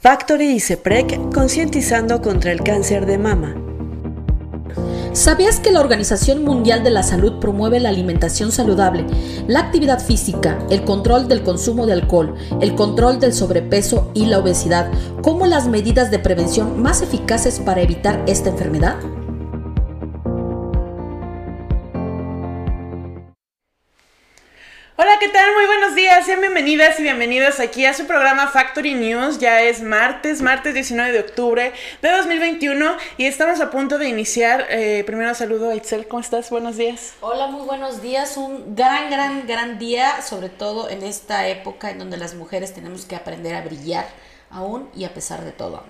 Factory y CEPREC concientizando contra el cáncer de mama. ¿Sabías que la Organización Mundial de la Salud promueve la alimentación saludable, la actividad física, el control del consumo de alcohol, el control del sobrepeso y la obesidad como las medidas de prevención más eficaces para evitar esta enfermedad? Bienvenidas y bienvenidos aquí a su programa Factory News. Ya es martes, martes 19 de octubre de 2021 y estamos a punto de iniciar. Eh, primero saludo a Itzel, ¿cómo estás? Buenos días. Hola, muy buenos días. Un gran, gran, gran día, sobre todo en esta época en donde las mujeres tenemos que aprender a brillar aún y a pesar de todo.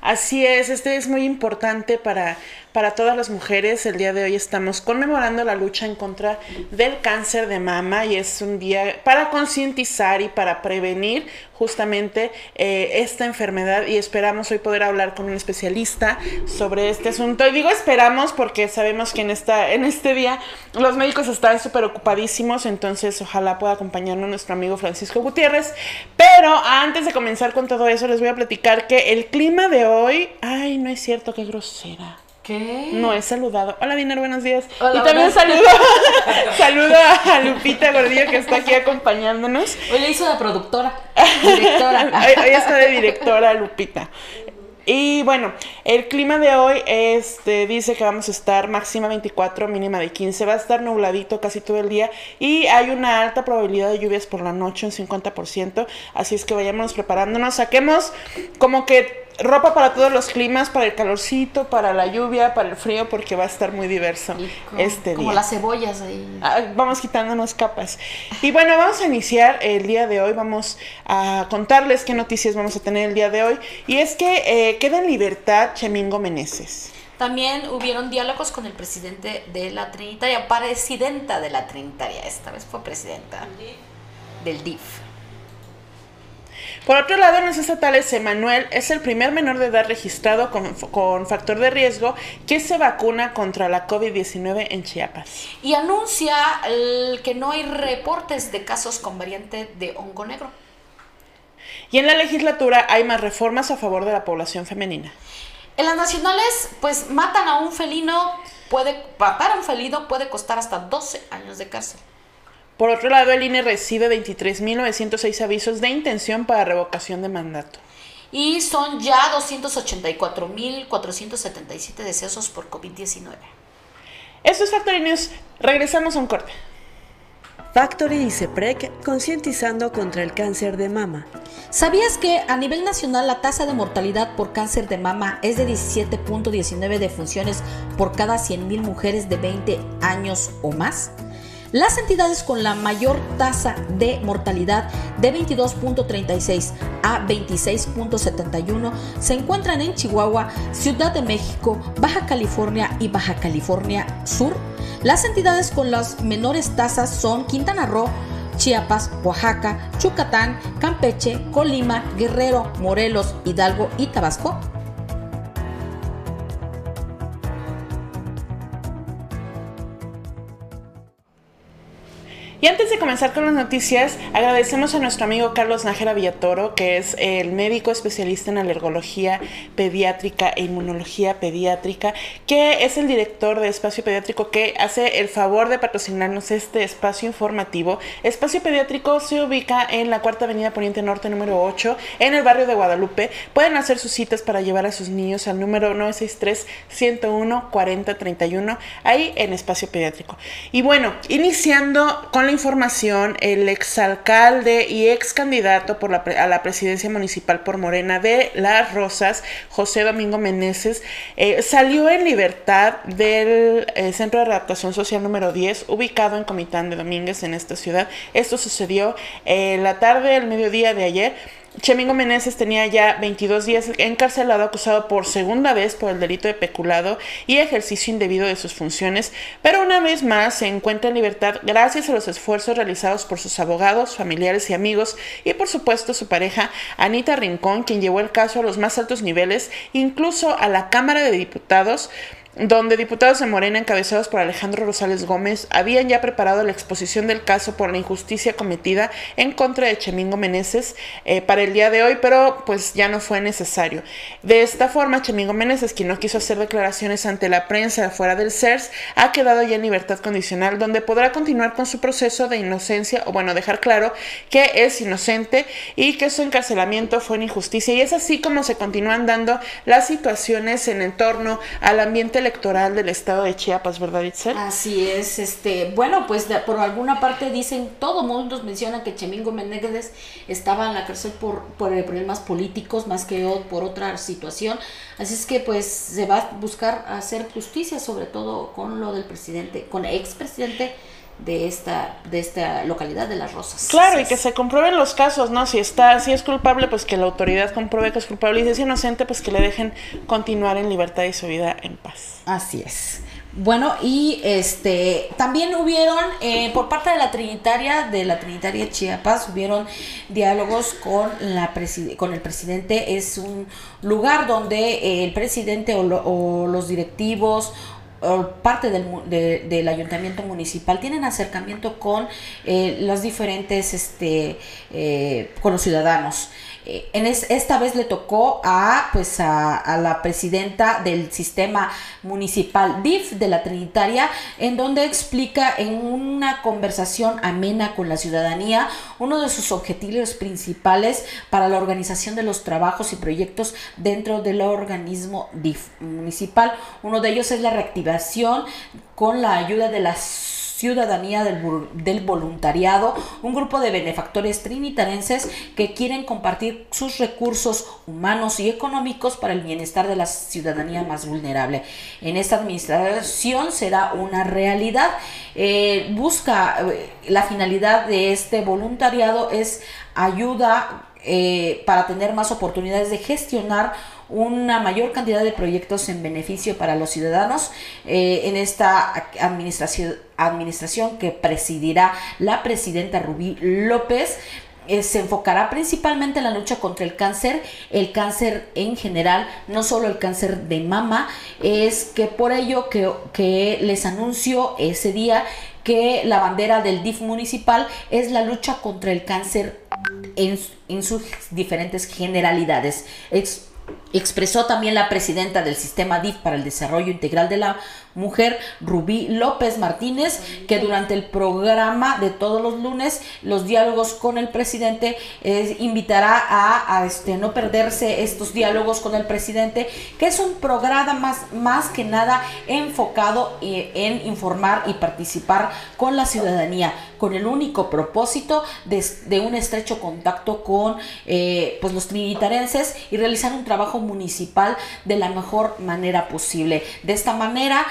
Así es, este es muy importante para, para todas las mujeres. El día de hoy estamos conmemorando la lucha en contra del cáncer de mama y es un día para concientizar y para prevenir justamente eh, esta enfermedad y esperamos hoy poder hablar con un especialista sobre este asunto. Y digo esperamos porque sabemos que en, esta, en este día los médicos están súper ocupadísimos, entonces ojalá pueda acompañarnos nuestro amigo Francisco Gutiérrez. Pero antes de comenzar con todo eso, les voy a platicar que el clima de hoy, ay, no es cierto, qué grosera. ¿Qué? No he saludado. Hola, Diner, buenos días. y también saludo, saludo a Lupita Gordillo que está aquí acompañándonos. Hoy le hizo de productora. Directora. hoy, está de directora Lupita. Y bueno, el clima de hoy este, dice que vamos a estar máxima 24, mínima de 15. Va a estar nubladito casi todo el día y hay una alta probabilidad de lluvias por la noche, un 50%. Así es que vayamos preparándonos. Saquemos como que ropa para todos los climas, para el calorcito, para la lluvia, para el frío, porque va a estar muy diverso este día. Como las cebollas ahí. Ah, vamos quitándonos capas. Y bueno, vamos a iniciar el día de hoy. Vamos a contarles qué noticias vamos a tener el día de hoy. Y es que eh, queda en libertad Chemingo Meneses. También hubieron diálogos con el presidente de la Trinitaria, presidenta de la Trinitaria, esta vez fue presidenta del DIF. Por otro lado, en los estatales, Emanuel es el primer menor de edad registrado con, factor de riesgo que se vacuna contra la COVID-19 en Chiapas. Y anuncia que no hay reportes de casos con variante de hongo negro. Y en la legislatura hay más reformas a favor de la población femenina. En las nacionales, pues matan a un felino, puede matar a un felino puede costar hasta 12 años de cárcel. Por otro lado, el INE recibe 23.906 avisos de intención para revocación de mandato. Y son ya 284.477 decesos por COVID-19. Esto es Factory News. Regresamos a un corte. Factory y CEPREC concientizando contra el cáncer de mama. ¿Sabías que a nivel nacional la tasa de mortalidad por cáncer de mama es de 17.19 defunciones por cada 100.000 mujeres de 20 años o más? Las entidades con la mayor tasa de mortalidad de 22.36 a 26.71 se encuentran en Chihuahua, Ciudad de México, Baja California y Baja California Sur. Las entidades con las menores tasas son Quintana Roo, Chiapas, Oaxaca, Yucatán, Campeche, Colima, Guerrero, Morelos, Hidalgo y Tabasco. Y antes de comenzar con las noticias, agradecemos a nuestro amigo Carlos Nájera Villatoro, que es el médico especialista en alergología pediátrica e inmunología pediátrica, que es el director de Espacio Pediátrico que hace el favor de patrocinarnos este espacio informativo. Espacio Pediátrico se ubica en la Cuarta Avenida Poniente Norte número 8, en el barrio de Guadalupe. Pueden hacer sus citas para llevar a sus niños al número 963 101 4031 ahí en Espacio Pediátrico. Y bueno, iniciando con la información, el exalcalde y ex candidato por la, a la presidencia municipal por Morena de Las Rosas, José Domingo Meneses, eh, salió en libertad del eh, Centro de Adaptación Social número 10, ubicado en Comitán de Domínguez, en esta ciudad. Esto sucedió eh, la tarde, el mediodía de ayer Chemingo Meneses tenía ya 22 días encarcelado acusado por segunda vez por el delito de peculado y ejercicio indebido de sus funciones, pero una vez más se encuentra en libertad gracias a los esfuerzos realizados por sus abogados, familiares y amigos y por supuesto su pareja Anita Rincón, quien llevó el caso a los más altos niveles, incluso a la Cámara de Diputados donde diputados de Morena encabezados por Alejandro Rosales Gómez habían ya preparado la exposición del caso por la injusticia cometida en contra de Chemingo Meneses eh, para el día de hoy, pero pues ya no fue necesario. De esta forma, Chemingo Meneses, quien no quiso hacer declaraciones ante la prensa fuera del CERS, ha quedado ya en libertad condicional, donde podrá continuar con su proceso de inocencia, o bueno, dejar claro que es inocente y que su encarcelamiento fue una injusticia. Y es así como se continúan dando las situaciones en torno al ambiente electoral del estado de Chiapas, ¿verdad, Itzel? Así es, este, bueno, pues por alguna parte dicen, todo mundo menciona que Chemingo Menéndez estaba en la cárcel por, por problemas políticos más que por otra situación, así es que pues se va a buscar hacer justicia, sobre todo con lo del presidente, con el expresidente de esta de esta localidad de Las Rosas. Claro, y que se comprueben los casos, ¿no? Si está si es culpable, pues que la autoridad compruebe que es culpable y si es inocente, pues que le dejen continuar en libertad y su vida en paz. Así es. Bueno, y este también hubieron eh, por parte de la Trinitaria, de la Trinitaria Chiapas, hubieron diálogos con la con el presidente. Es un lugar donde el presidente o, o los directivos parte del, del, ayuntamiento municipal tienen acercamiento con eh, los diferentes, este, eh, con los ciudadanos. Eh, en esta vez le tocó a, pues a, la presidenta del sistema municipal DIF de la Trinitaria, en donde explica en una conversación amena con la ciudadanía uno de sus objetivos principales para la organización de los trabajos y proyectos dentro del organismo DIF municipal. Uno de ellos es la reactivación con la ayuda de las Ciudadanía del, Voluntariado, un grupo de benefactores trinitarenses que quieren compartir sus recursos humanos y económicos para el bienestar de la ciudadanía más vulnerable. En esta administración será una realidad. Eh, busca, eh, la finalidad de este voluntariado es ayuda eh, para tener más oportunidades de gestionar una mayor cantidad de proyectos en beneficio para los ciudadanos eh, en esta administración, administración que presidirá la presidenta Rubí López. Eh, se enfocará principalmente en la lucha contra el cáncer, el cáncer en general, no solo el cáncer de mama, es que por ello que, que les anuncio ese día que la bandera del DIF municipal es la lucha contra el cáncer en, en sus diferentes generalidades. Es, Expresó también la presidenta del sistema DIF para el Desarrollo Integral de la Mujer, Rubí López Martínez, que durante el programa de todos los lunes, los diálogos con el presidente, invitará a, este, no perderse estos diálogos con el presidente, que es un programa más, más que nada enfocado eh, en informar y participar con la ciudadanía, con el único propósito de, un estrecho contacto con eh, pues los trinitarenses y realizar un trabajo municipal de la mejor manera posible. De esta manera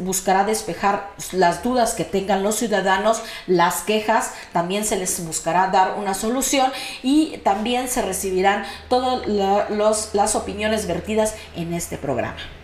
buscará despejar las dudas que tengan los ciudadanos, las quejas, también se les buscará dar una solución y también se recibirán todas las opiniones vertidas en este programa.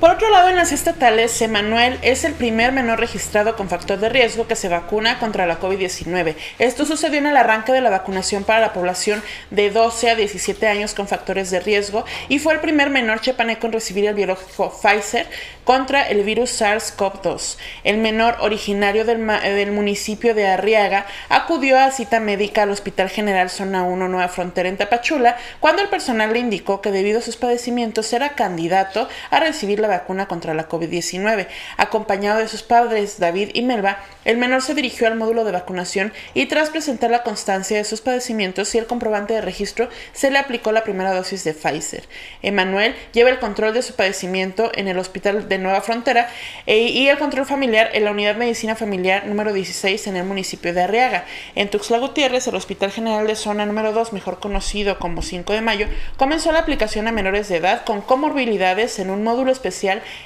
Por otro lado, en las estatales, Emanuel es el primer menor registrado con factor de riesgo que se vacuna contra la COVID-19. Esto sucedió en el arranque de la vacunación para la población de 12 a 17 años con factores de riesgo y fue el primer menor chepaneco en recibir el biológico Pfizer contra el virus SARS-CoV-2. El menor originario del, municipio de Arriaga acudió a cita médica al Hospital General Zona 1 Nueva Frontera en Tapachula cuando el personal le indicó que debido a sus padecimientos era candidato a recibir la vacuna contra la COVID-19. Acompañado de sus padres David y Melba, el menor se dirigió al módulo de vacunación y tras presentar la constancia de sus padecimientos y el comprobante de registro, se le aplicó la primera dosis de Pfizer. Emanuel lleva el control de su padecimiento en el Hospital de Nueva Frontera e, y el control familiar en la Unidad Medicina Familiar número 16 en el municipio de Arriaga. En Tuxtla Gutiérrez, el Hospital General de Zona número 2, mejor conocido como 5 de mayo, comenzó la aplicación a menores de edad con comorbilidades en un módulo específico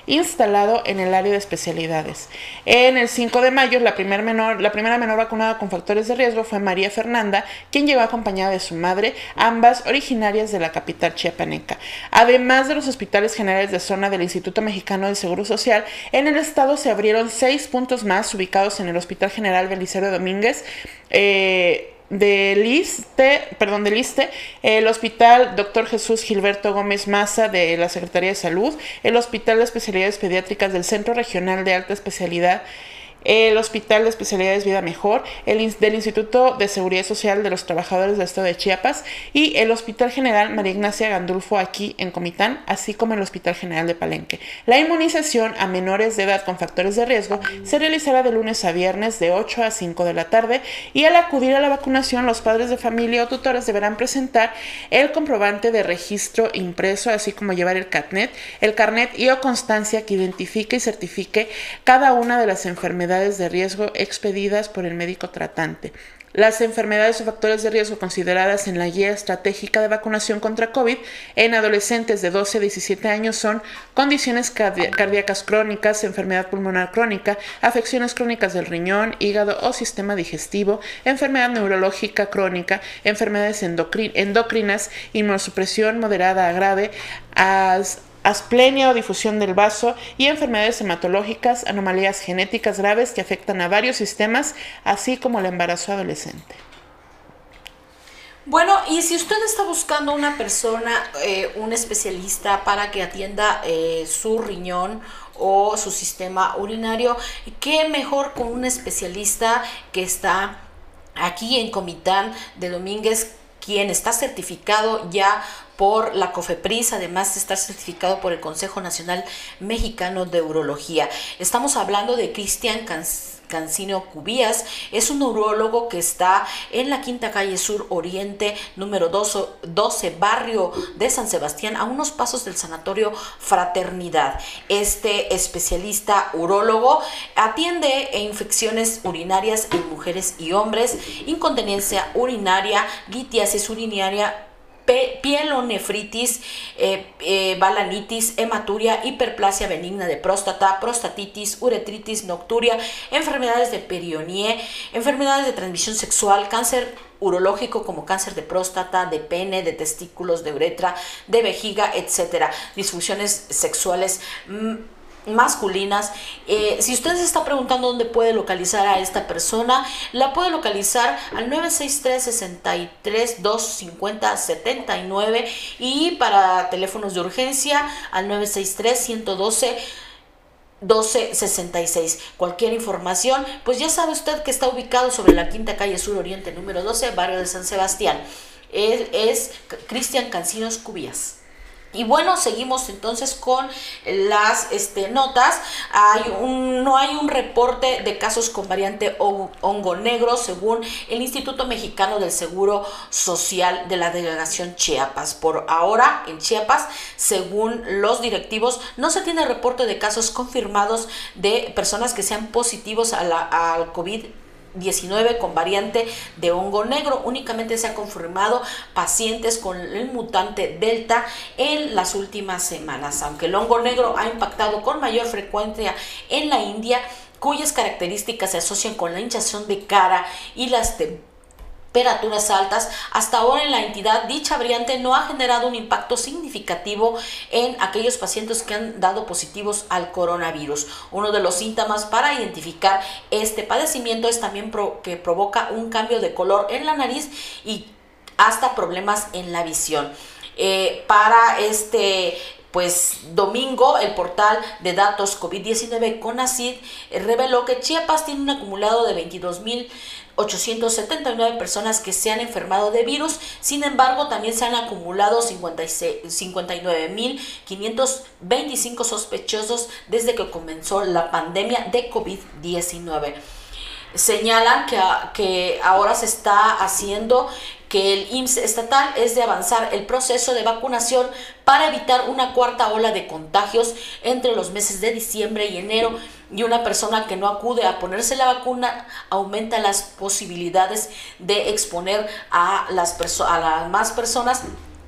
instalado en el área de especialidades. En el 5 de mayo, la primera menor vacunada con factores de riesgo fue María Fernanda, quien llegó acompañada de su madre, ambas originarias de la capital chiapaneca. Además de los hospitales generales de zona del Instituto Mexicano del Seguro Social, en el estado se abrieron seis puntos más ubicados en el Hospital General Belisario Domínguez. Eh, de Liste, perdón, de Liste, el Hospital Dr. Jesús Gilberto Gómez Maza de la Secretaría de Salud, el Hospital de Especialidades Pediátricas del Centro Regional de Alta Especialidad el Hospital de Especialidades Vida Mejor, el del Instituto de Seguridad Social de los Trabajadores del Estado de Chiapas y el Hospital General María Ignacia Gandulfo aquí en Comitán, así como el Hospital General de Palenque. La inmunización a menores de edad con factores de riesgo se realizará de lunes a viernes de 8 a 5 de la tarde y al acudir a la vacunación los padres de familia o tutores deberán presentar el comprobante de registro impreso, así como llevar el carnet, el carnet y o constancia que identifique y certifique cada una de las enfermedades de riesgo expedidas por el médico tratante. Las enfermedades o factores de riesgo consideradas en la guía estratégica de vacunación contra COVID en adolescentes de 12 a 17 años son condiciones cardíacas crónicas, enfermedad pulmonar crónica, afecciones crónicas del riñón, hígado o sistema digestivo, enfermedad neurológica crónica, enfermedades endocrinas, inmunosupresión moderada a grave, as asplenia o difusión del vaso y enfermedades hematológicas, anomalías genéticas graves que afectan a varios sistemas, así como el embarazo adolescente. Bueno, y si usted está buscando una persona, eh, un especialista para que atienda eh, su riñón o su sistema urinario, qué mejor con un especialista que está aquí en Comitán de Domínguez quien está certificado ya por la COFEPRIS, además de estar certificado por el Consejo Nacional Mexicano de Urología. Estamos hablando de Cristian Cancino Cubías, es un neurólogo que está en la Quinta Calle Sur Oriente, número 12, barrio de San Sebastián, a unos pasos del Sanatorio Fraternidad. Este especialista urólogo atiende infecciones urinarias en mujeres y hombres, incontinencia urinaria, litiasis urinaria, pielonefritis, eh, eh, balanitis, hematuria, hiperplasia benigna de próstata, prostatitis, uretritis, nocturia, enfermedades de perionie, enfermedades de transmisión sexual, cáncer urológico como cáncer de próstata, de pene, de testículos, de uretra, de vejiga, etcétera, disfunciones sexuales mm, masculinas. Eh, si usted se está preguntando dónde puede localizar a esta persona, la puede localizar al 963-63-250-79 y para teléfonos de urgencia al 963-112. 1266. Cualquier información, pues ya sabe usted que está ubicado sobre la quinta calle sur oriente número 12, barrio de San Sebastián. Él es Cristian Cancinos Cubías. Y bueno, seguimos entonces con las este, notas. Hay un, no hay un reporte de casos con variante hongo negro según el Instituto Mexicano del Seguro Social de la Delegación Chiapas. Por ahora, en Chiapas, según los directivos, no se tiene reporte de casos confirmados de personas que sean positivos a al COVID 19 con variante de hongo negro. Únicamente se han confirmado pacientes con el mutante Delta en las últimas semanas, aunque el hongo negro ha impactado con mayor frecuencia en la India, cuyas características se asocian con la hinchazón de cara y las temperaturas altas, hasta ahora en la entidad dicha variante no ha generado un impacto significativo en aquellos pacientes que han dado positivos al coronavirus. Uno de los síntomas para identificar este padecimiento es también que provoca un cambio de color en la nariz y hasta problemas en la visión. Eh, para este pues domingo el portal de datos COVID-19 CONACID reveló que Chiapas tiene un acumulado de 22 mil 879 personas que se han enfermado de virus, sin embargo también se han acumulado 59.525 sospechosos desde que comenzó la pandemia de COVID-19. Señalan que, que ahora se está haciendo que el IMSS estatal es de avanzar el proceso de vacunación para evitar una cuarta ola de contagios entre los meses de diciembre y enero y una persona que no acude a ponerse la vacuna aumenta las posibilidades de exponer a las, a las más personas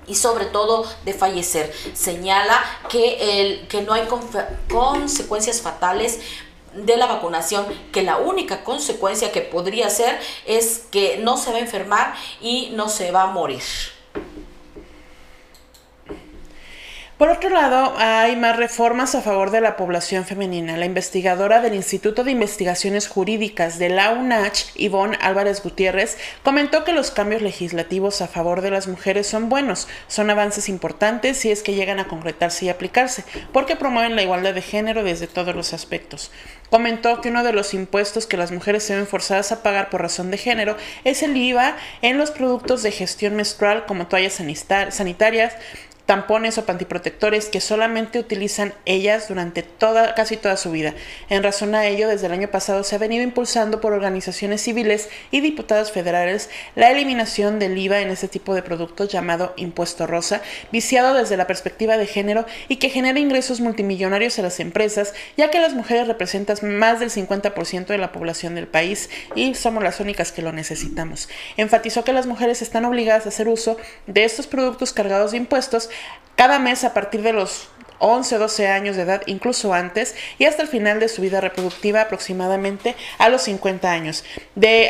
y sobre todo de fallecer. Señala que, el, que no hay consecuencias fatales de la vacunación, que la única consecuencia que podría ser es que no se va a enfermar y no se va a morir. Por otro lado, hay más reformas a favor de la población femenina. La investigadora del Instituto de Investigaciones Jurídicas de la UNACH, Ivonne Álvarez Gutiérrez, comentó que los cambios legislativos a favor de las mujeres son buenos, son avances importantes si es que llegan a concretarse y aplicarse, porque promueven la igualdad de género desde todos los aspectos. Comentó que uno de los impuestos que las mujeres se ven forzadas a pagar por razón de género es el IVA en los productos de gestión menstrual como toallas sanitarias, tampones o pantiprotectores que solamente utilizan ellas durante toda, casi toda su vida. En razón a ello, desde el año pasado se ha venido impulsando por organizaciones civiles y diputados federales la eliminación del IVA en este tipo de productos llamado impuesto rosa, viciado desde la perspectiva de género y que genera ingresos multimillonarios a las empresas, ya que las mujeres representan más del 50% de la población del país y somos las únicas que lo necesitamos. Enfatizó que las mujeres están obligadas a hacer uso de estos productos cargados de impuestos cada mes a partir de los 11, 12 años de edad, incluso antes, y hasta el final de su vida reproductiva, aproximadamente a los 50 años.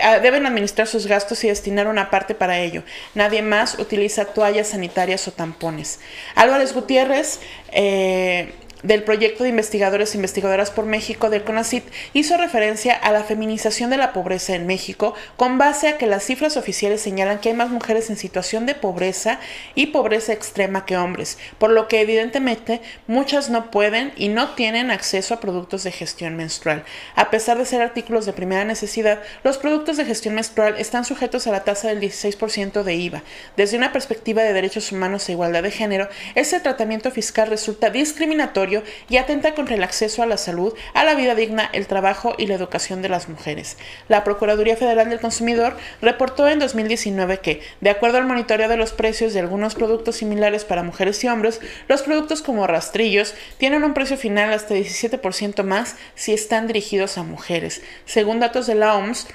Ah, deben administrar sus gastos y destinar una parte para ello. Nadie más utiliza toallas sanitarias o tampones. Álvarez Gutiérrez eh, del proyecto de investigadores e investigadoras por México del CONACIT hizo referencia a la feminización de la pobreza en México con base a que las cifras oficiales señalan que hay más mujeres en situación de pobreza y pobreza extrema que hombres, por lo que evidentemente muchas no pueden y no tienen acceso a productos de gestión menstrual. A pesar de ser artículos de primera necesidad, los productos de gestión menstrual están sujetos a la tasa del 16% de IVA. Desde una perspectiva de derechos humanos e igualdad de género, ese tratamiento fiscal resulta discriminatorio y atenta contra el acceso a la salud, a la vida digna, el trabajo y la educación de las mujeres. La Procuraduría Federal del Consumidor reportó en 2019 que, de acuerdo al monitoreo de los precios de algunos productos similares para mujeres y hombres, los productos como rastrillos tienen un precio final hasta 17% más si están dirigidos a mujeres. Según datos de la OMS,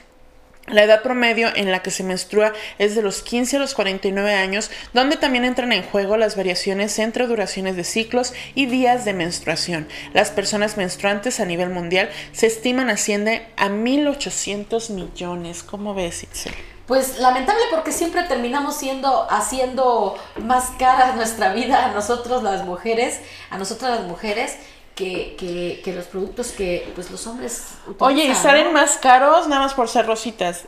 la edad promedio en la que se menstrua es de los 15 a los 49 años, donde también entran en juego las variaciones entre duraciones de ciclos y días de menstruación. Las personas menstruantes a nivel mundial se estiman ascienden a 1.800 millones. ¿Cómo ves, Itzel? Pues lamentable porque siempre terminamos siendo haciendo más cara nuestra vida a nosotros las mujeres, a nosotras las mujeres que, que, los productos que pues los hombres Oye, y salen más caros nada más por ser rositas.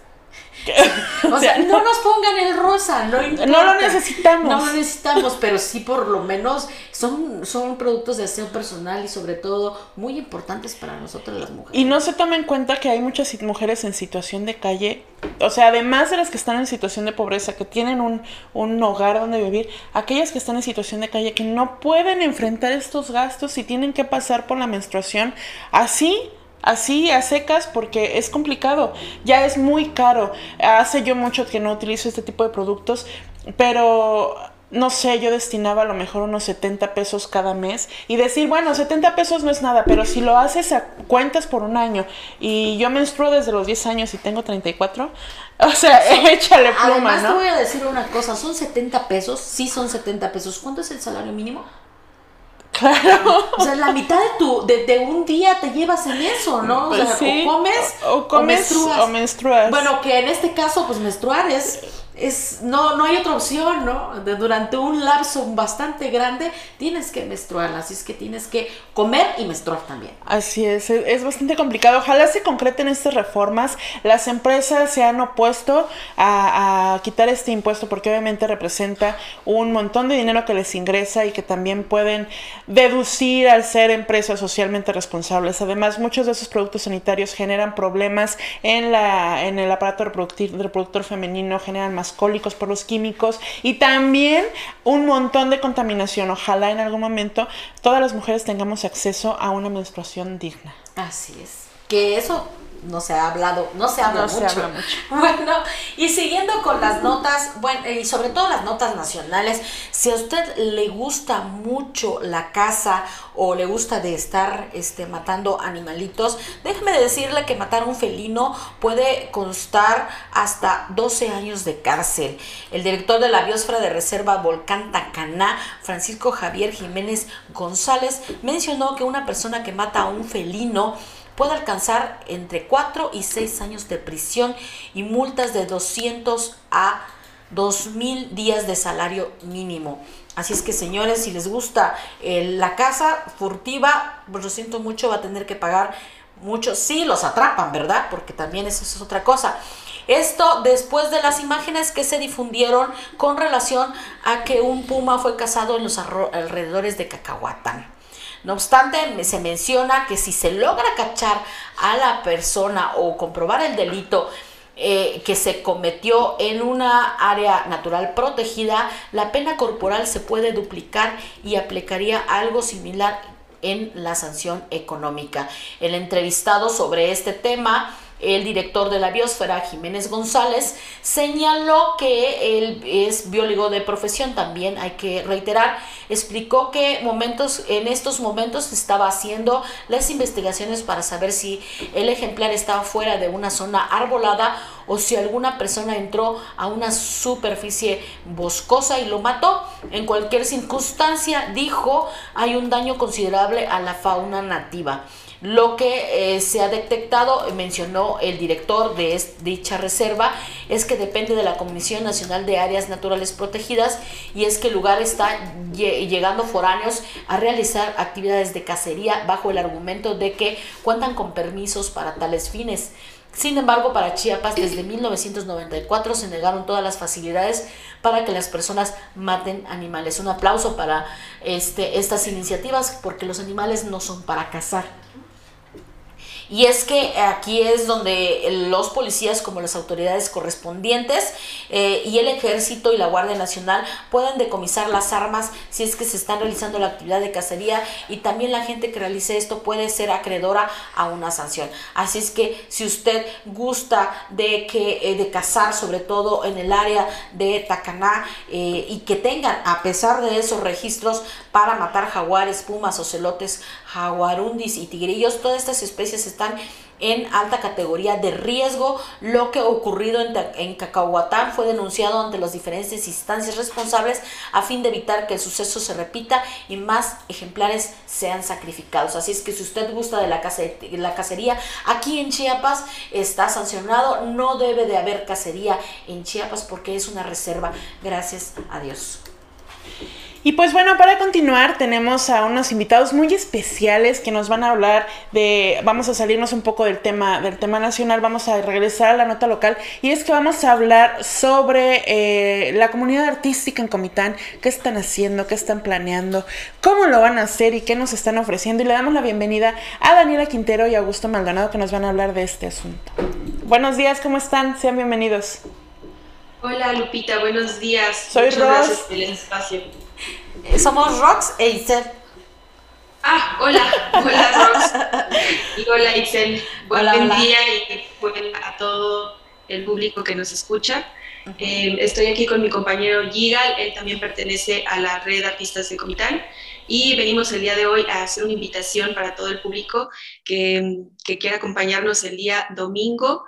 o sea, no nos pongan el rosa, no No lo necesitamos. No lo necesitamos, pero sí por lo menos son, son productos de aseo personal y sobre todo muy importantes para nosotros las mujeres. Y no se toma en cuenta que hay muchas mujeres en situación de calle, o sea, además de las que están en situación de pobreza, que tienen un, un hogar donde vivir, aquellas que están en situación de calle que no pueden enfrentar estos gastos y tienen que pasar por la menstruación así así a secas porque es complicado, ya es muy caro. Hace yo mucho que no utilizo este tipo de productos, pero no sé, yo destinaba a lo mejor unos 70 pesos cada mes y decir, bueno, 70 pesos no es nada, pero si lo haces a cuentas por un año y yo menstruo desde los 10 años y tengo 34, o sea, échale pluma, Además, te voy a decir una cosa, son 70 pesos, sí son 70 pesos. ¿Cuánto es el salario mínimo? Claro. O sea, la mitad de tu, de, un día te llevas en eso, ¿no? o sea, pues o comes o, comes, o menstruas. Bueno, que en este caso, pues menstruar es es, no, no hay otra opción, ¿no? durante un lapso bastante grande tienes que menstruar, así es que tienes que comer y menstruar también. Así es, es bastante complicado. Ojalá se concreten estas reformas. Las empresas se han opuesto a, a, quitar este impuesto porque obviamente representa un montón de dinero que les ingresa y que también pueden deducir al ser empresas socialmente responsables. Además, muchos de esos productos sanitarios generan problemas en, la, en el aparato reproductor femenino, generan más cólicos por los químicos y también un montón de contaminación. Ojalá en algún momento todas las mujeres tengamos acceso a una menstruación digna. Así es. Que eso no se ha hablado, no se habla, mucho. Bueno, y siguiendo con las notas, bueno, y sobre todo las notas nacionales, si a usted le gusta mucho la caza o le gusta de estar este, matando animalitos, déjeme decirle que matar un felino puede constar hasta 12 años de cárcel. El director de la biosfera de reserva Volcán Tacaná, Francisco Javier Jiménez González, mencionó que una persona que mata a un felino puede alcanzar entre 4 y 6 años de prisión y multas de 200 a 2.000 días de salario mínimo. Así es que señores, si les gusta eh, la casa furtiva, pues lo siento mucho, va a tener que pagar mucho. Sí, los atrapan, ¿verdad? Porque también eso es otra cosa. Esto después de las imágenes que se difundieron con relación a que un puma fue cazado en los alrededores de Cacahuatán. No obstante, se menciona que si se logra cachar a la persona o comprobar el delito, eh, que se cometió en una área natural protegida, la pena corporal se puede duplicar y aplicaría algo similar en la sanción económica. El entrevistado sobre este tema el director de la biosfera, Jiménez González, señaló que él es biólogo de profesión, también hay que reiterar, explicó que momentos, en estos momentos estaba haciendo las investigaciones para saber si el ejemplar estaba fuera de una zona arbolada o si alguna persona entró a una superficie boscosa y lo mató. En cualquier circunstancia, dijo, hay un daño considerable a la fauna nativa. Lo que eh, se ha detectado, mencionó el director de dicha reserva, es que depende de la Comisión Nacional de Áreas Naturales Protegidas y es que el lugar está llegando foráneos a realizar actividades de cacería bajo el argumento de que cuentan con permisos para tales fines. Sin embargo, para Chiapas desde 1994 se negaron todas las facilidades para que las personas maten animales. Un aplauso para este, estas iniciativas porque los animales no son para cazar. Y es que aquí es donde los policías como las autoridades correspondientes eh, y el ejército y la Guardia Nacional pueden decomisar las armas si es que se están realizando la actividad de cacería y también la gente que realice esto puede ser acreedora a una sanción. Así es que si usted gusta de que eh, de cazar sobre todo en el área de Tacaná eh, y que tengan a pesar de esos registros para matar jaguares, pumas, ocelotes, jaguarundis y tigrillos, todas estas especies están en alta categoría de riesgo. Lo que ocurrido en, en Cacahuatán fue denunciado ante las diferentes instancias responsables a fin de evitar que el suceso se repita y más ejemplares sean sacrificados. Así es que si usted gusta de la, la cacería, aquí en Chiapas está sancionado. No debe de haber cacería en Chiapas porque es una reserva. Gracias a Dios. Y pues bueno, para continuar tenemos a unos invitados muy especiales que nos van a hablar de, vamos a salirnos un poco del tema, del tema nacional, vamos a regresar a la nota local y es que vamos a hablar sobre eh, la comunidad artística en Comitán, qué están haciendo, qué están planeando, cómo lo van a hacer y qué nos están ofreciendo y le damos la bienvenida a Daniela Quintero y Augusto Maldonado que nos van a hablar de este asunto. Buenos días, ¿cómo están? Sean bienvenidos. Hola Lupita, buenos días. Soy Muchas Gracias por el espacio. Somos Rox e Itzel. Ah, hola, hola Rox y hola Itzel. Buen día y buen a todo el público que nos escucha. Eh, estoy aquí con mi compañero Gigal, él también pertenece a la red Artistas de Comitán y venimos el día de hoy a hacer una invitación para todo el público que, que quiera acompañarnos el día domingo.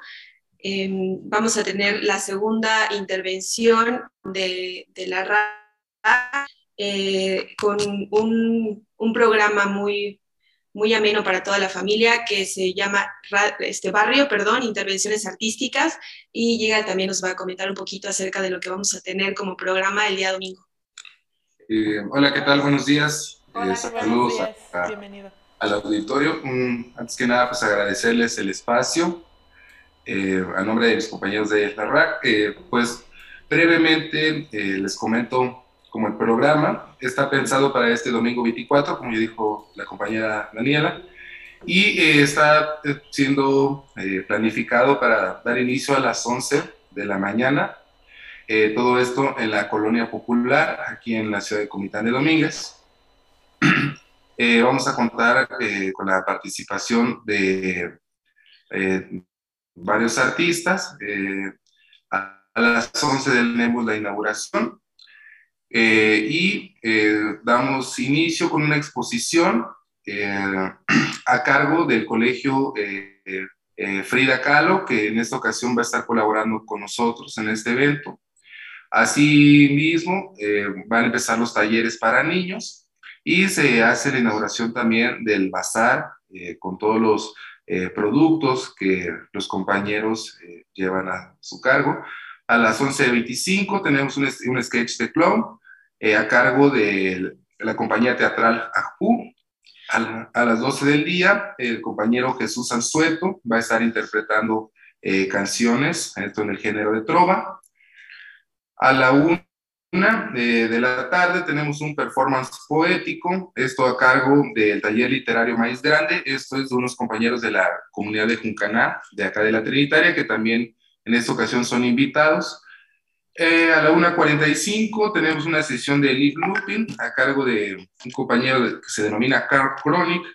Eh, vamos a tener la segunda intervención de, de la radio eh, con un, un, programa muy, muy ameno para toda la familia que se llama este Barrio, perdón, Intervenciones Artísticas y llega también nos va a comentar un poquito acerca de lo que vamos a tener como programa el día domingo. Eh, hola, ¿qué tal? Buenos días. Eh, saludos al auditorio. Mm, antes que nada, pues agradecerles el espacio. a nombre de mis compañeros de la RAC, pues brevemente les comento como el programa está pensado para este domingo 24, como ya dijo la compañera Daniela, y eh, está eh, siendo eh, planificado para dar inicio a las 11 de la mañana. todo esto en la colonia popular, aquí en la ciudad de Comitán de Domínguez. vamos a contar con la participación de varios artistas. a, las 11 tenemos la inauguración y damos inicio con una exposición a cargo del colegio Frida Kahlo, que en esta ocasión va a estar colaborando con nosotros en este evento. Asimismo, eh, van a empezar los talleres para niños y se hace la inauguración también del bazar eh, con todos los eh, productos que los compañeros llevan a su cargo. A las 11.25 tenemos un, un, sketch de clown a cargo de la compañía teatral Ajú. A, las 12 del día, el compañero Jesús Anzueto va a estar interpretando canciones, esto en el género de trova. A la una de, la tarde tenemos un performance poético, esto a cargo del taller literario Maíz Grande, esto es de unos compañeros de la comunidad de Juncaná, de acá de la Trinitaria, que también en esta ocasión son invitados. Eh, a la 1.45 tenemos una sesión de Live Looping a cargo de un compañero que se denomina Carl Chronic.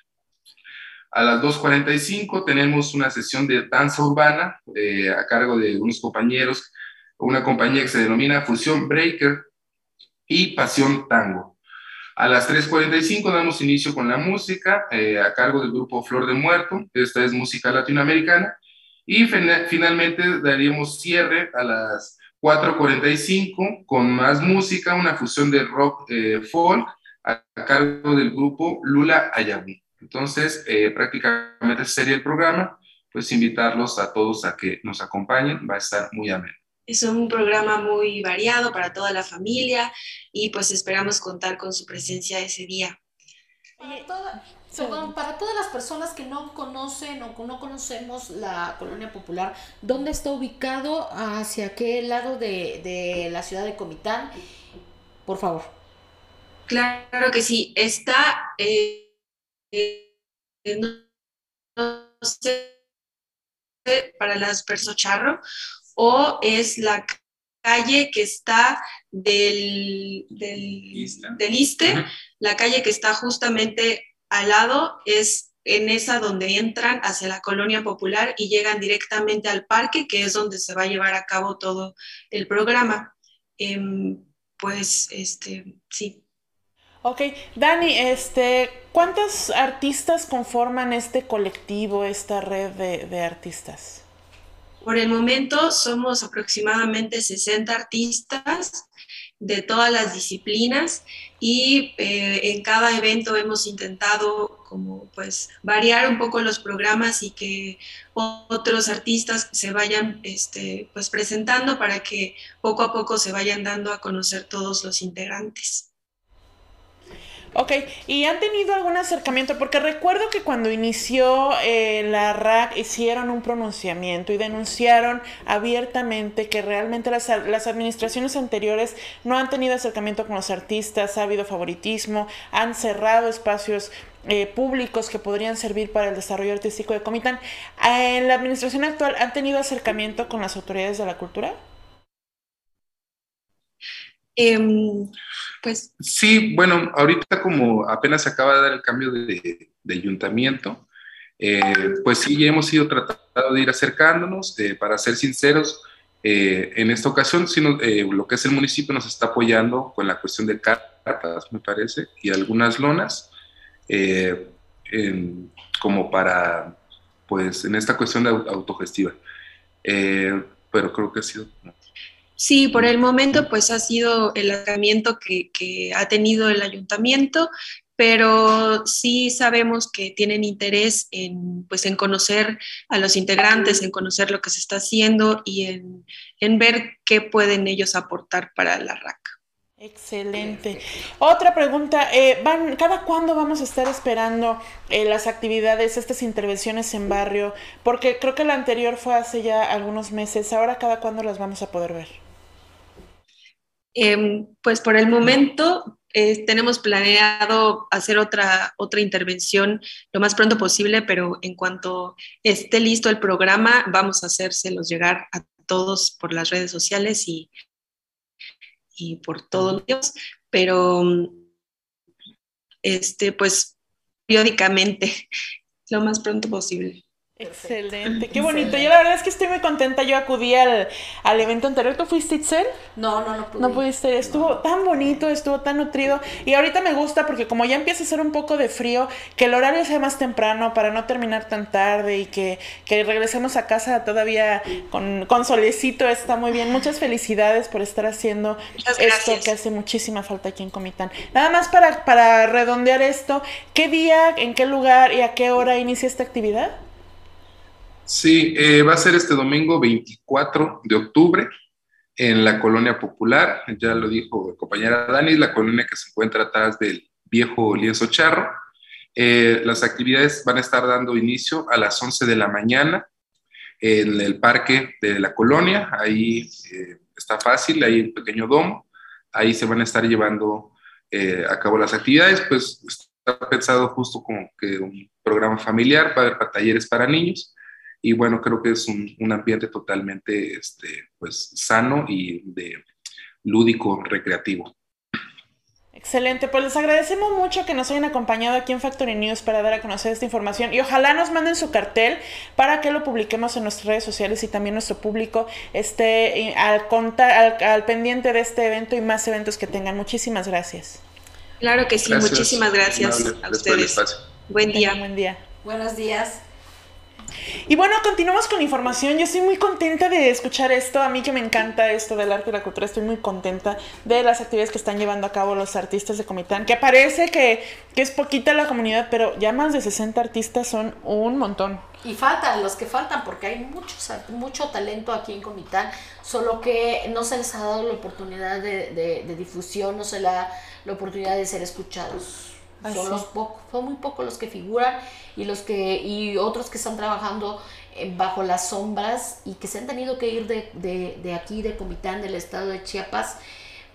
A las 2.45 tenemos una sesión de danza urbana eh, a cargo de unos compañeros una compañía que se denomina Fusión Breaker y Pasión Tango. A las 3.45 damos inicio con la música eh, a cargo del grupo Flor de Muerto. Esta es música latinoamericana. Y finalmente daríamos cierre a las 4.45 con más música, una fusión de rock eh, folk a, cargo del grupo Lula Ayabu. Entonces, eh, prácticamente sería el programa. Pues invitarlos a todos a que nos acompañen. Va a estar muy ameno. Es un programa muy variado para toda la familia y pues esperamos contar con su presencia ese día. Para, para todas las personas que no conocen o no conocemos la colonia popular, ¿dónde está ubicado? ¿Hacia qué lado de, la ciudad de Comitán? Por favor. Claro que sí. Está eh, para las personas charro o es la calle que está del, del, ISTE, la calle que está justamente al lado es en esa donde entran hacia la colonia popular y llegan directamente al parque, que es donde se va a llevar a cabo todo el programa. Em, pues, este, sí. Ok, Dani, este, ¿cuántos artistas conforman este colectivo, esta red de, de artistas? Por el momento somos aproximadamente 60 artistas de todas las disciplinas y eh, en cada evento hemos intentado como pues variar un poco los programas y que otros artistas se vayan este, pues presentando para que poco a poco se vayan dando a conocer todos los integrantes. Ok, ¿y han tenido algún acercamiento? Porque recuerdo que cuando inició eh, la RAC hicieron un pronunciamiento y denunciaron abiertamente que realmente las, administraciones anteriores no han tenido acercamiento con los artistas, ha habido favoritismo, han cerrado espacios eh, públicos que podrían servir para el desarrollo artístico de Comitán. ¿En la administración actual han tenido acercamiento con las autoridades de la cultura? Em, pues... Sí, bueno, ahorita como apenas se acaba de dar el cambio de, ayuntamiento, eh, pues sí, hemos ido tratando de ir acercándonos, eh, para ser sinceros, eh, en esta ocasión sino, lo que es el municipio nos está apoyando con la cuestión de cartas, me parece, y algunas lonas, como para, pues, en esta cuestión de autogestiva. pero creo que ha sido Sí, por el momento pues ha sido el acercamiento que, ha tenido el ayuntamiento, pero sí sabemos que tienen interés en, pues, en conocer a los integrantes, en conocer lo que se está haciendo y en, ver qué pueden ellos aportar para la RAC. Excelente. Otra pregunta, eh, van, ¿cada cuándo vamos a estar esperando eh, las actividades, estas intervenciones en barrio? Porque creo que la anterior fue hace ya algunos meses, ahora cada cuándo las vamos a poder ver. Em, pues por el momento eh, tenemos planeado hacer otra, otra intervención lo más pronto posible, pero en cuanto esté listo el programa, vamos a hacérselos llegar a todos por las redes sociales y, y por todos los pero este, pues periódicamente, lo más pronto posible. Excelente, qué bonito. Yo la verdad es que estoy muy contenta. Yo acudí al, al evento anterior. ¿Tú fuiste, Itzel? No, no, no pude. No pudiste. Estuvo tan bonito, estuvo tan nutrido. Y ahorita me gusta porque como ya empieza a ser un poco de frío, que el horario sea más temprano para no terminar tan tarde y que, que regresemos a casa todavía con, con, solecito. Está muy bien. Muchas felicidades por estar haciendo esto que hace muchísima falta aquí en Comitán. Nada más para, para redondear esto, ¿qué día, en qué lugar y a qué hora inicia esta actividad? Sí, eh, va a ser este domingo 24 de octubre en la colonia popular, ya lo dijo la compañera Dani, la colonia que se encuentra atrás del viejo lienzo charro. Eh, las actividades van a estar dando inicio a las 11 de la mañana en el parque de la colonia, ahí eh, está fácil, hay un pequeño domo, ahí se van a estar llevando a cabo las actividades, pues está pensado justo como que un programa familiar, para, para talleres para niños, y bueno, creo que es un, un ambiente totalmente este, pues, sano y de lúdico, recreativo. Excelente, pues les agradecemos mucho que nos hayan acompañado aquí en Factory News para dar a conocer esta información y ojalá nos manden su cartel para que lo publiquemos en nuestras redes sociales y también nuestro público esté eh, al, contar, al, pendiente de este evento y más eventos que tengan. Muchísimas gracias. Claro que sí, muchísimas gracias a ustedes. Buen día. Buen día. Buenos días. Y bueno, continuamos con información. Yo estoy muy contenta de escuchar esto. A mí que me encanta esto del arte y la cultura, estoy muy contenta de las actividades que están llevando a cabo los artistas de Comitán, que parece que, que es poquita la comunidad, pero ya más de 60 artistas son un montón. Y faltan, los que faltan, porque hay mucho talento aquí en Comitán, solo que no se les ha dado la oportunidad de, de, difusión, no se les da la oportunidad de ser escuchados. Son, los pocos, son muy pocos los que figuran y, los que, y otros que están trabajando eh, bajo las sombras y que se han tenido que ir de, de, de aquí, de Comitán, del estado de Chiapas,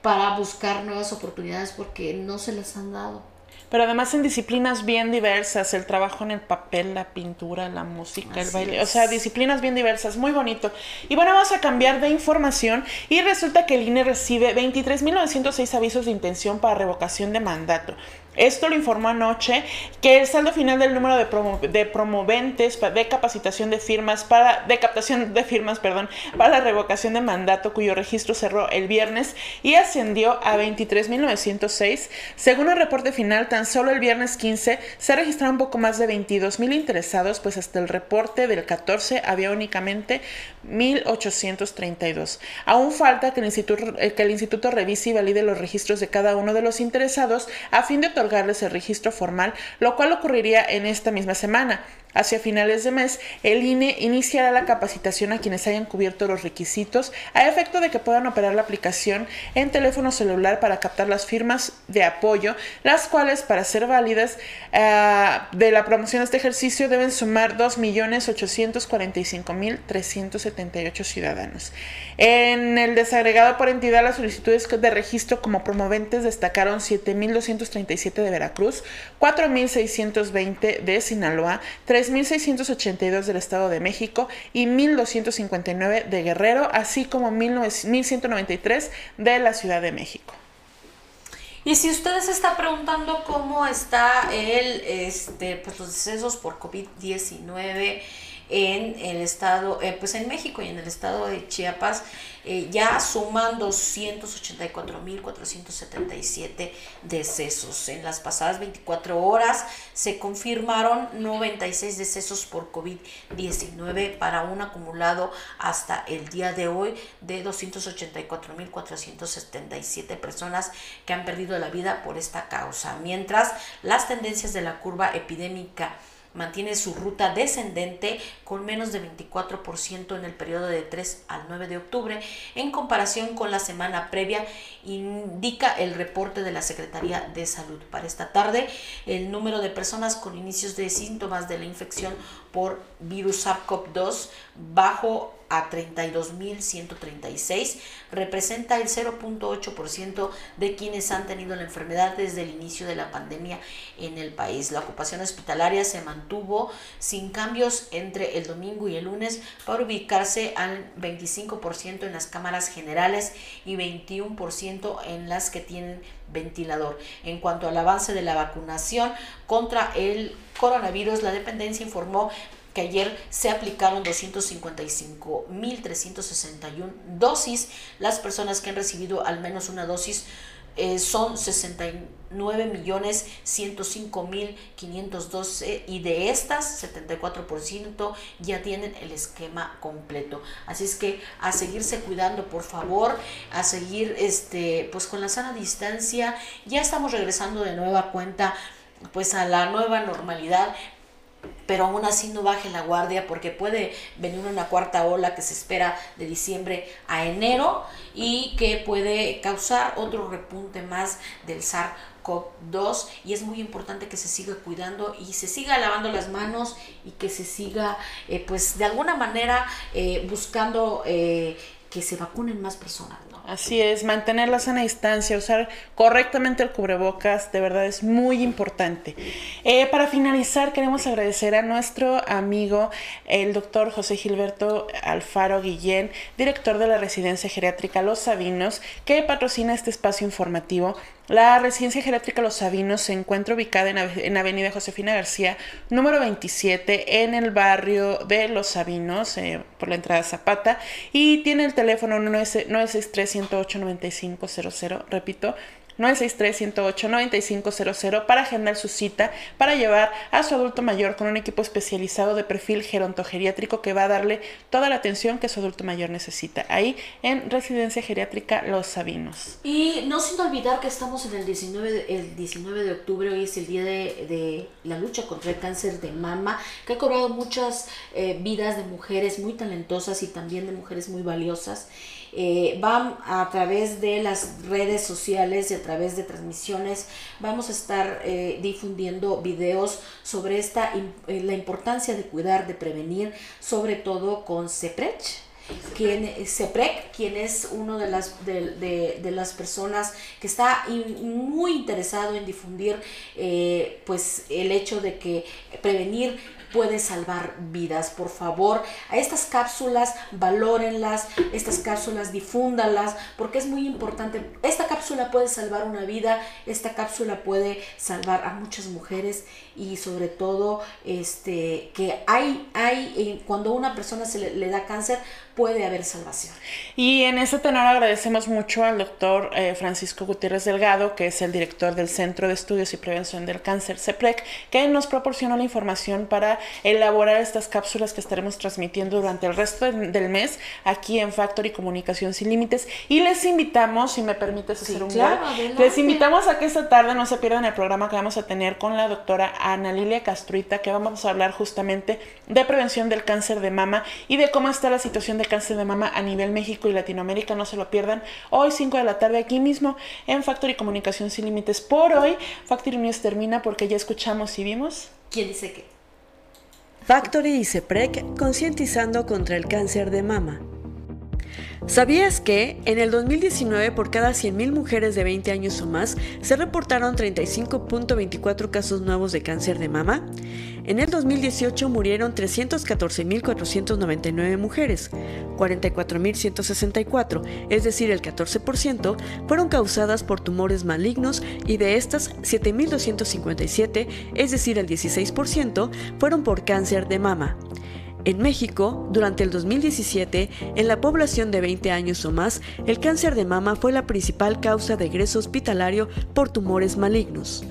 para buscar nuevas oportunidades porque no se les han dado pero además en disciplinas bien diversas, el trabajo en el papel, la pintura, la música, el baile, o sea, disciplinas bien diversas, muy bonito. Y bueno, vamos a cambiar de información y resulta que el INE recibe 23.906 avisos de intención para revocación de mandato. Esto lo informó anoche que el saldo final del número de, promoventes de capacitación de firmas para de captación de firmas, perdón, para la revocación de mandato cuyo registro cerró el viernes y ascendió a 23.906. Según el reporte final, tan solo el viernes 15 se registraron un poco más de 22.000 interesados, pues hasta el reporte del 14 había únicamente 1.832. Aún falta que el, instituto, eh, que el instituto revise y valide los registros de cada uno de los interesados a fin de otorgarles el registro formal, lo cual ocurriría en esta misma semana. Hacia finales de mes, el INE iniciará la capacitación a quienes hayan cubierto los requisitos a efecto de que puedan operar la aplicación en teléfono celular para captar las firmas de apoyo, las cuales para ser válidas uh, de la promoción de este ejercicio deben sumar 2.845.378 ciudadanos. En el desagregado por entidad, las solicitudes de registro como promoventes destacaron 7.237 de Veracruz, 4.620 de Sinaloa, 3 3.682 del Estado de México y 1.259 de Guerrero, así como 1.193 de la Ciudad de México. Y si ustedes se está preguntando cómo está el, este, pues los decesos por COVID-19, en el estado, eh, pues en México y en el estado de Chiapas, eh, ya suman 284.477 decesos. En las pasadas 24 horas se confirmaron 96 decesos por COVID-19 para un acumulado hasta el día de hoy de 284.477 personas que han perdido la vida por esta causa. Mientras las tendencias de la curva epidémica mantiene su ruta descendente con menos de 24% en el periodo de 3 al 9 de octubre en comparación con la semana previa, indica el reporte de la Secretaría de Salud. Para esta tarde, el número de personas con inicios de síntomas de la infección por virus SARS-CoV-2 bajo a 32.136, representa el 0.8% de quienes han tenido la enfermedad desde el inicio de la pandemia en el país. La ocupación hospitalaria se mantuvo sin cambios entre el domingo y el lunes para ubicarse al 25% en las cámaras generales y 21% en las que tienen ventilador. En cuanto al avance de la vacunación contra el coronavirus, la dependencia informó que ayer se aplicaron 255.361 dosis. Las personas que han recibido al menos una dosis eh, son 69 millones 105 mil 512 y de estas 74% ya tienen el esquema completo. Así es que a seguirse cuidando, por favor, a seguir este pues con la sana distancia. Ya estamos regresando de nueva cuenta pues a la nueva normalidad, pero aún así no baje la guardia porque puede venir una cuarta ola que se espera de diciembre a enero y que puede causar otro repunte más del SARS-CoV-2 y es muy importante que se siga cuidando y se siga lavando las manos y que se siga eh, pues de alguna manera eh, buscando eh, que se vacunen más personas. Así es, mantener la sana distancia, usar correctamente el cubrebocas, de verdad es muy importante. Eh, para finalizar, queremos agradecer a nuestro amigo, el doctor José Gilberto Alfaro Guillén, director de la residencia geriátrica Los Sabinos, que patrocina este espacio informativo la residencia geriátrica Los Sabinos se encuentra ubicada en, Avenida Josefina García, número 27, en el barrio de Los Sabinos, eh, por la entrada Zapata, y tiene el teléfono 963 108 9500, repito, 963-108-9500 para agendar su cita para llevar a su adulto mayor con un equipo especializado de perfil gerontogeriátrico que va a darle toda la atención que su adulto mayor necesita. Ahí en Residencia Geriátrica Los Sabinos. Y no sin olvidar que estamos en el 19 de, el 19 de octubre, hoy es el día de, la lucha contra el cáncer de mama, que ha cobrado muchas eh, vidas de mujeres muy talentosas y también de mujeres muy valiosas eh, van a través de las redes sociales y a través de transmisiones, vamos a estar eh, difundiendo videos sobre esta, eh, la importancia de cuidar, de prevenir, sobre todo con CEPRECH, quien, CEPREC, quien es uno de las, de, de, las personas que está muy interesado en difundir eh, pues el hecho de que prevenir puede salvar vidas. Por favor, a estas cápsulas valórenlas, estas cápsulas difúndalas, porque es muy importante. Esta cápsula puede salvar una vida, esta cápsula puede salvar a muchas mujeres y sobre todo este que hay hay eh, cuando una persona se le, da cáncer puede haber salvación. Y en ese tenor agradecemos mucho al doctor eh, Francisco Gutiérrez Delgado, que es el director del Centro de Estudios y Prevención del Cáncer, CEPREC, que nos proporcionó la información para elaborar estas cápsulas que estaremos transmitiendo durante el resto del mes aquí en Factory Comunicación Sin Límites. Y les invitamos, si me permites hacer un claro, les invitamos a que esta tarde no se pierdan el programa que vamos a tener con la doctora Ana Lilia Castruita, que vamos a hablar justamente de prevención del cáncer de mama y de cómo está la situación de cáncer de mama a nivel México y Latinoamérica. No se lo pierdan. Hoy 5 de la tarde aquí mismo en Factory Comunicación Sin Límites. Por hoy, Factory News termina porque ya escuchamos y vimos. ¿Quién dice qué? Factory y CEPREC concientizando contra el cáncer de mama. ¿Sabías que en el 2019 por cada 100.000 mujeres de 20 años o más se reportaron 35.24 casos nuevos de cáncer de mama? En el 2018 murieron 314.499 mujeres, 44.164, es decir, el 14%, fueron causadas por tumores malignos y de estas 7.257, es decir, el 16%, fueron por cáncer de mama. En México, durante el 2017, en la población de 20 años o más, el cáncer de mama fue la principal causa de egreso hospitalario por tumores malignos.